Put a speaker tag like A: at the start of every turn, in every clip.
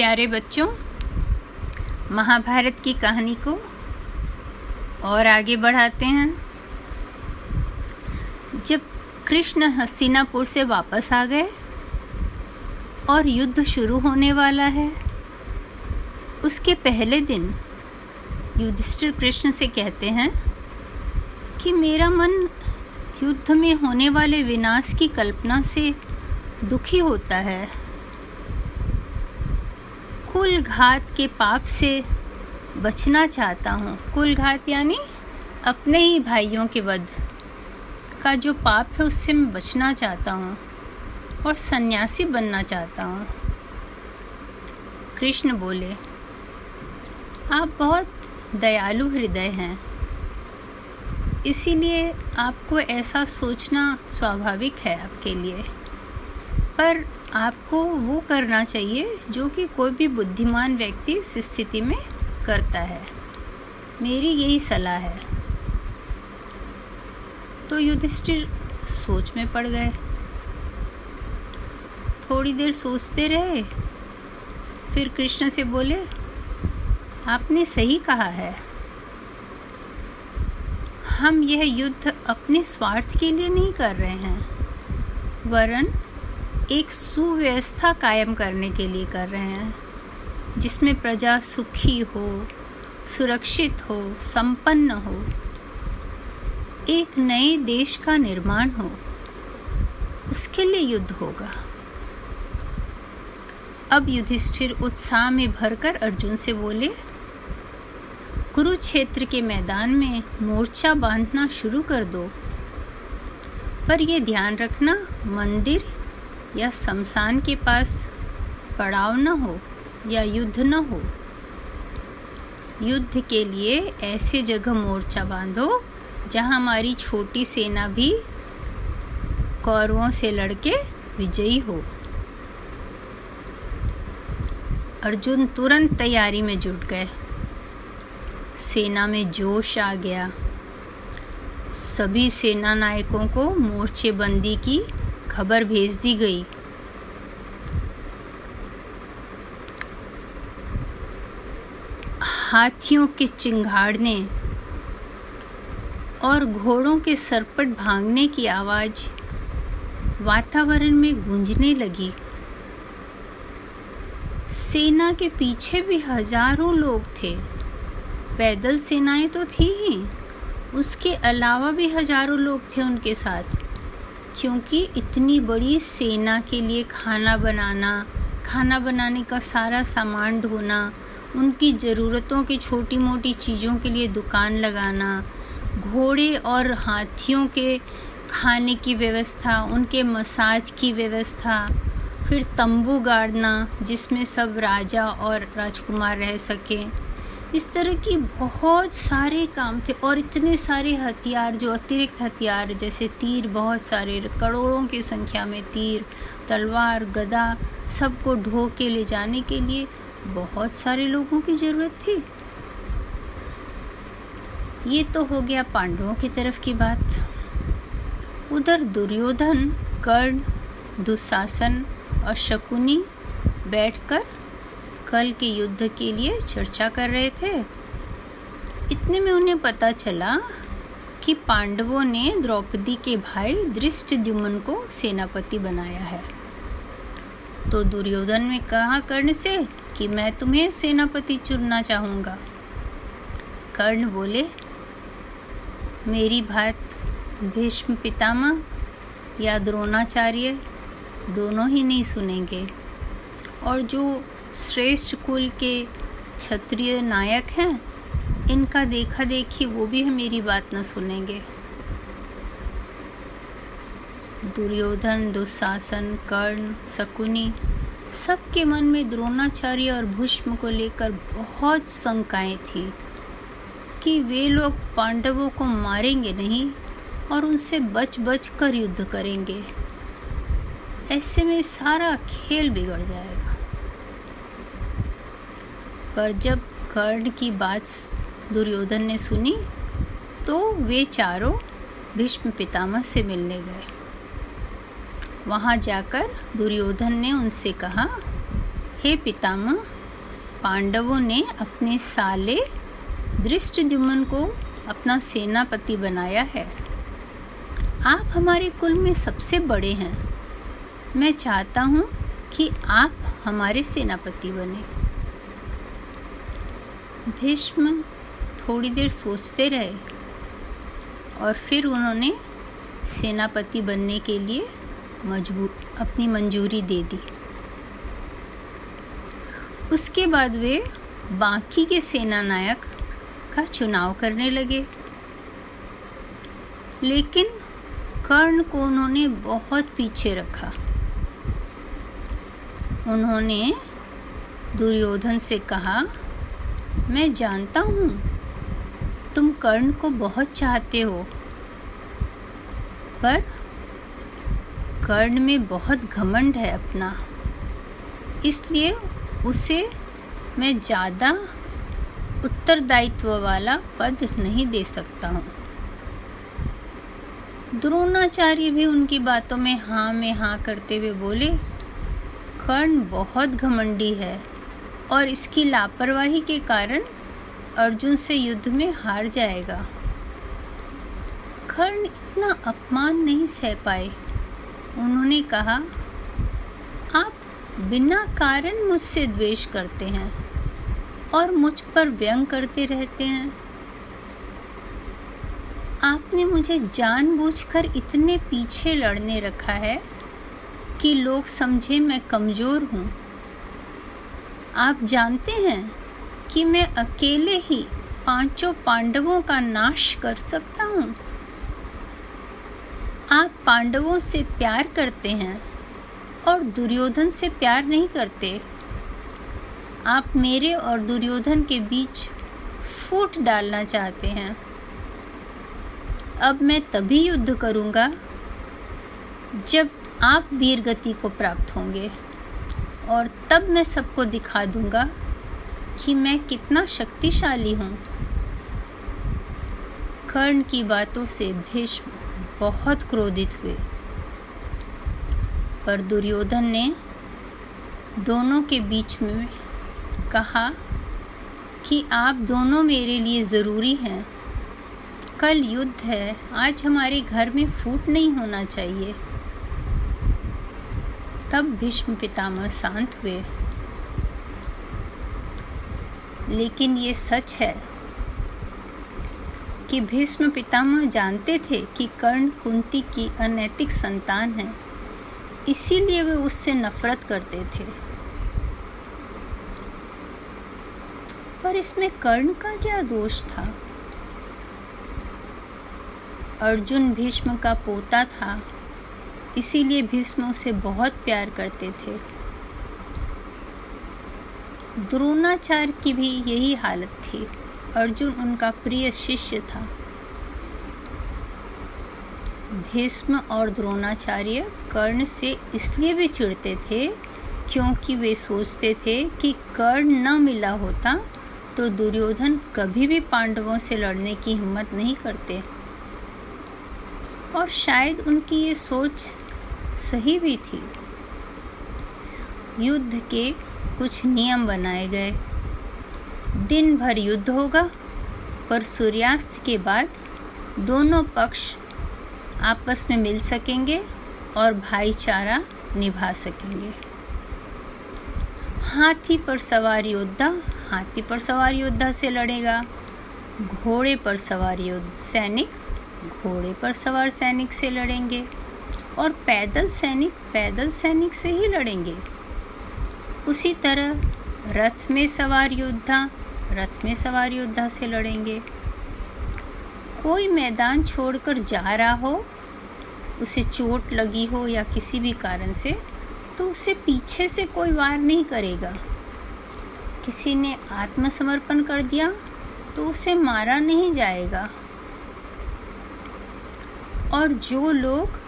A: प्यारे बच्चों, महाभारत की कहानी को और आगे बढ़ाते हैं। जब कृष्ण हस्तिनापुर से वापस आ गए और युद्ध शुरू होने वाला है, उसके पहले दिन युधिष्ठिर कृष्ण से कहते हैं कि मेरा मन युद्ध में होने वाले विनाश की कल्पना से दुखी होता है। कुल घात के पाप से बचना चाहता हूँ। कुल घात यानी अपने ही भाइयों के वध का जो पाप है, उससे मैं बचना चाहता हूँ और सन्यासी बनना चाहता हूँ। कृष्ण बोले, आप बहुत दयालु हृदय हैं। इसीलिए आपको ऐसा सोचना स्वाभाविक है आपके लिए। पर आपको वो करना चाहिए जो कि कोई भी बुद्धिमान व्यक्ति इस स्थिति में करता है। मेरी यही सलाह है। तो युधिष्ठिर सोच में पड़ गए। थोड़ी देर सोचते रहे, फिर कृष्ण से बोले, आपने सही कहा है। हम यह युद्ध अपने स्वार्थ के लिए नहीं कर रहे हैं, वरन एक सुव्यवस्था कायम करने के लिए कर रहे हैं, जिसमें प्रजा सुखी हो, सुरक्षित हो, संपन्न हो, एक नए देश का निर्माण हो, उसके लिए युद्ध होगा। अब युधिष्ठिर उत्साह में भरकर अर्जुन से बोले, कुरुक्षेत्र के मैदान में मोर्चा बांधना शुरू कर दो, पर यह ध्यान रखना मंदिर या शमशान के पास पड़ाव न हो या युद्ध न हो, युद्ध के लिए ऐसे जगह मोर्चा बांधो जहाँ हमारी छोटी सेना भी कौरवों से लड़के विजयी हो। अर्जुन तुरंत तैयारी में जुट गए। सेना में जोश आ गया। सभी सेना नायकों को मोर्चेबंदी की खबर भेज दी गई। हाथियों के चिंगाड़ने और घोड़ों के सरपट भागने की आवाज़ वातावरण में गूंजने लगी। सेना के पीछे भी हज़ारों लोग थे। पैदल सेनाएँ तो थी ही, उसके अलावा भी हज़ारों लोग थे उनके साथ। क्योंकि इतनी बड़ी सेना के लिए खाना बनाना, खाना बनाने का सारा सामान ढोना, उनकी ज़रूरतों की छोटी मोटी चीज़ों के लिए दुकान लगाना, घोड़े और हाथियों के खाने की व्यवस्था, उनके मसाज की व्यवस्था, फिर तंबू गाड़ना जिसमें सब राजा और राजकुमार रह सकें। इस तरह की बहुत सारे काम थे और इतने सारे हथियार, जो अतिरिक्त हथियार, जैसे तीर, बहुत सारे, करोड़ों की संख्या में तीर, तलवार, गदा, सबको ढो के ले जाने के लिए बहुत सारे लोगों की ज़रूरत थी। ये तो हो गया पांडवों की तरफ़ की बात। उधर दुर्योधन, कर्ण, दुशासन और शकुनी बैठकर कल के युद्ध के लिए चर्चा कर रहे थे। इतने में उन्हें पता चला कि पांडवों ने द्रौपदी के भाई दृष्टद्युम्न को सेनापति बनाया है। तो दुर्योधन ने कहा कर्ण से कि मैं तुम्हें सेनापति चुनना चाहूँगा। कर्ण बोले, मेरी बात भीष्म पितामह या द्रोणाचार्य दोनों ही नहीं सुनेंगे। और जो श्रेष्ठ कुल के क्षत्रिय नायक हैं। इनका देखा देखी वो भी मेरी बात न सुनेंगे। दुर्योधन, दुशासन, कर्ण, शकुनी सबके मन में द्रोणाचार्य और भूष्म को लेकर बहुत शंकाएँ थी कि वे लोग पांडवों को मारेंगे नहीं और उनसे बच बच कर युद्ध करेंगे। ऐसे में सारा खेल बिगड़ जाएगा। पर जब कर्ण की बात दुर्योधन ने सुनी तो वे चारों भीष्म पितामह से मिलने गए। वहाँ जाकर दुर्योधन ने उनसे कहा, हे पितामह, पांडवों ने अपने साले दृष्टजुम्न को अपना सेनापति बनाया है। आप हमारे कुल में सबसे बड़े हैं। मैं चाहता हूँ कि आप हमारे सेनापति बने। भीष्म थोड़ी देर सोचते रहे और फिर उन्होंने सेनापति बनने के लिए मजबूर अपनी मंजूरी दे दी। उसके बाद वे बाकी के सेनानायक का चुनाव करने लगे। लेकिन कर्ण को उन्होंने बहुत पीछे रखा। उन्होंने दुर्योधन से कहा मैं जानता हूँ। तुम कर्ण को बहुत चाहते हो। पर कर्ण में बहुत घमंड है अपना। इसलिए उसे मैं ज़्यादा उत्तरदायित्व वाला पद नहीं दे सकता हूँ। द्रोणाचार्य भी उनकी बातों में हाँ में हाँ करते हुए बोले, कर्ण बहुत घमंडी है। और इसकी लापरवाही के कारण अर्जुन से युद्ध में हार जाएगा। कर्ण इतना अपमान नहीं सह पाए। उन्होंने कहा, आप बिना कारण मुझसे द्वेष करते हैं और मुझ पर व्यंग करते रहते हैं। आपने मुझे जानबूझकर इतने पीछे लड़ने रखा है कि लोग समझे मैं कमज़ोर हूँ। आप जानते हैं कि मैं अकेले ही पाँचों पांडवों का नाश कर सकता हूँ? आप पांडवों से प्यार करते हैं और दुर्योधन से प्यार नहीं करते। आप मेरे और दुर्योधन के बीच फूट डालना चाहते हैं। अब मैं तभी युद्ध करूँगा जब आप वीर गति को प्राप्त होंगे। और तब मैं सबको दिखा दूँगा कि मैं कितना शक्तिशाली हूँ। कर्ण की बातों से भीष्म बहुत क्रोधित हुए। पर दुर्योधन ने दोनों के बीच में कहा कि आप दोनों मेरे लिए ज़रूरी हैं। कल युद्ध है, आज हमारे घर में फूट नहीं होना चाहिए। तब भीष्म पितामह शांत हुए। लेकिन ये सच है कि भीष्म पितामह जानते थे कि कर्ण कुंती की अनैतिक संतान है, इसीलिए वे उससे नफरत करते थे। पर इसमें कर्ण का क्या दोष था? अर्जुन भीष्म का पोता था। इसीलिए भीष्म उसे बहुत प्यार करते थे। द्रोणाचार्य की भी यही हालत थी। अर्जुन उनका प्रिय शिष्य था। भीष्म और द्रोणाचार्य कर्ण से इसलिए भी चिढ़ते थे क्योंकि वे सोचते थे कि कर्ण न मिला होता तो दुर्योधन कभी भी पांडवों से लड़ने की हिम्मत नहीं करते। और शायद उनकी ये सोच सही भी थी। युद्ध के कुछ नियम बनाए गए। दिन भर युद्ध होगा, पर सूर्यास्त के बाद दोनों पक्ष आपस में मिल सकेंगे और भाईचारा निभा सकेंगे। हाथी पर सवार योद्धा हाथी पर सवार योद्धा से लड़ेगा। घोड़े पर सवार सैनिक घोड़े पर सवार सैनिक से लड़ेंगे। और पैदल सैनिक पैदल सैनिक से ही लड़ेंगे। उसी तरह रथ में सवार योद्धा रथ में सवार योद्धा से लड़ेंगे। कोई मैदान छोड़कर जा रहा हो, उसे चोट लगी हो या किसी भी कारण से तो उसे पीछे से कोई वार नहीं करेगा। किसी ने आत्मसमर्पण कर दिया तो उसे मारा नहीं जाएगा। और जो लोग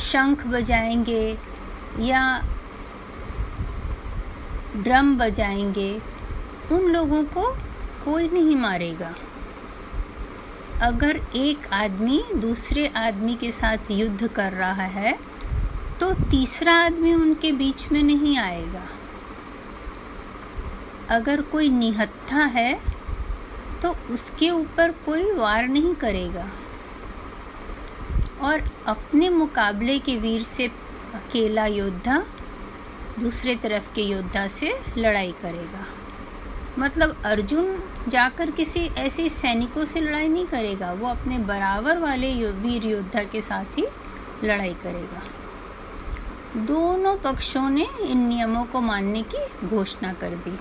A: शंख बजाएँगे या ड्रम बजाएँगे, उन लोगों को कोई नहीं मारेगा। अगर एक आदमी दूसरे आदमी के साथ युद्ध कर रहा है तो तीसरा आदमी उनके बीच में नहीं आएगा। अगर कोई निहत्था है तो उसके ऊपर कोई वार नहीं करेगा। और अपने मुकाबले के वीर से अकेला योद्धा दूसरे तरफ़ के योद्धा से लड़ाई करेगा। मतलब अर्जुन जाकर किसी ऐसे सैनिकों से लड़ाई नहीं करेगा, वो अपने बराबर वाले वीर योद्धा के साथ ही लड़ाई करेगा। दोनों पक्षों ने इन नियमों को मानने की घोषणा कर दी।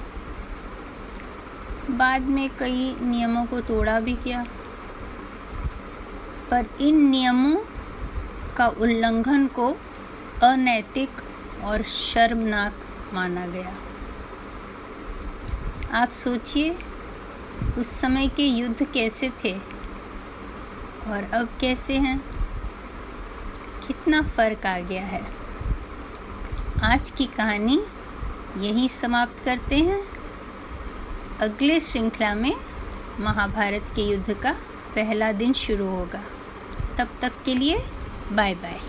A: बाद में कई नियमों को तोड़ा भी किया पर इन नियमों का उल्लंघन को अनैतिक और शर्मनाक माना गया। आप सोचिए, उस समय के युद्ध कैसे थे और अब कैसे हैं? कितना फ़र्क आ गया है? आज की कहानी यहीं समाप्त करते हैं। अगले श्रृंखला में महाभारत के युद्ध का पहला दिन शुरू होगा। तब तक के लिए Bye bye.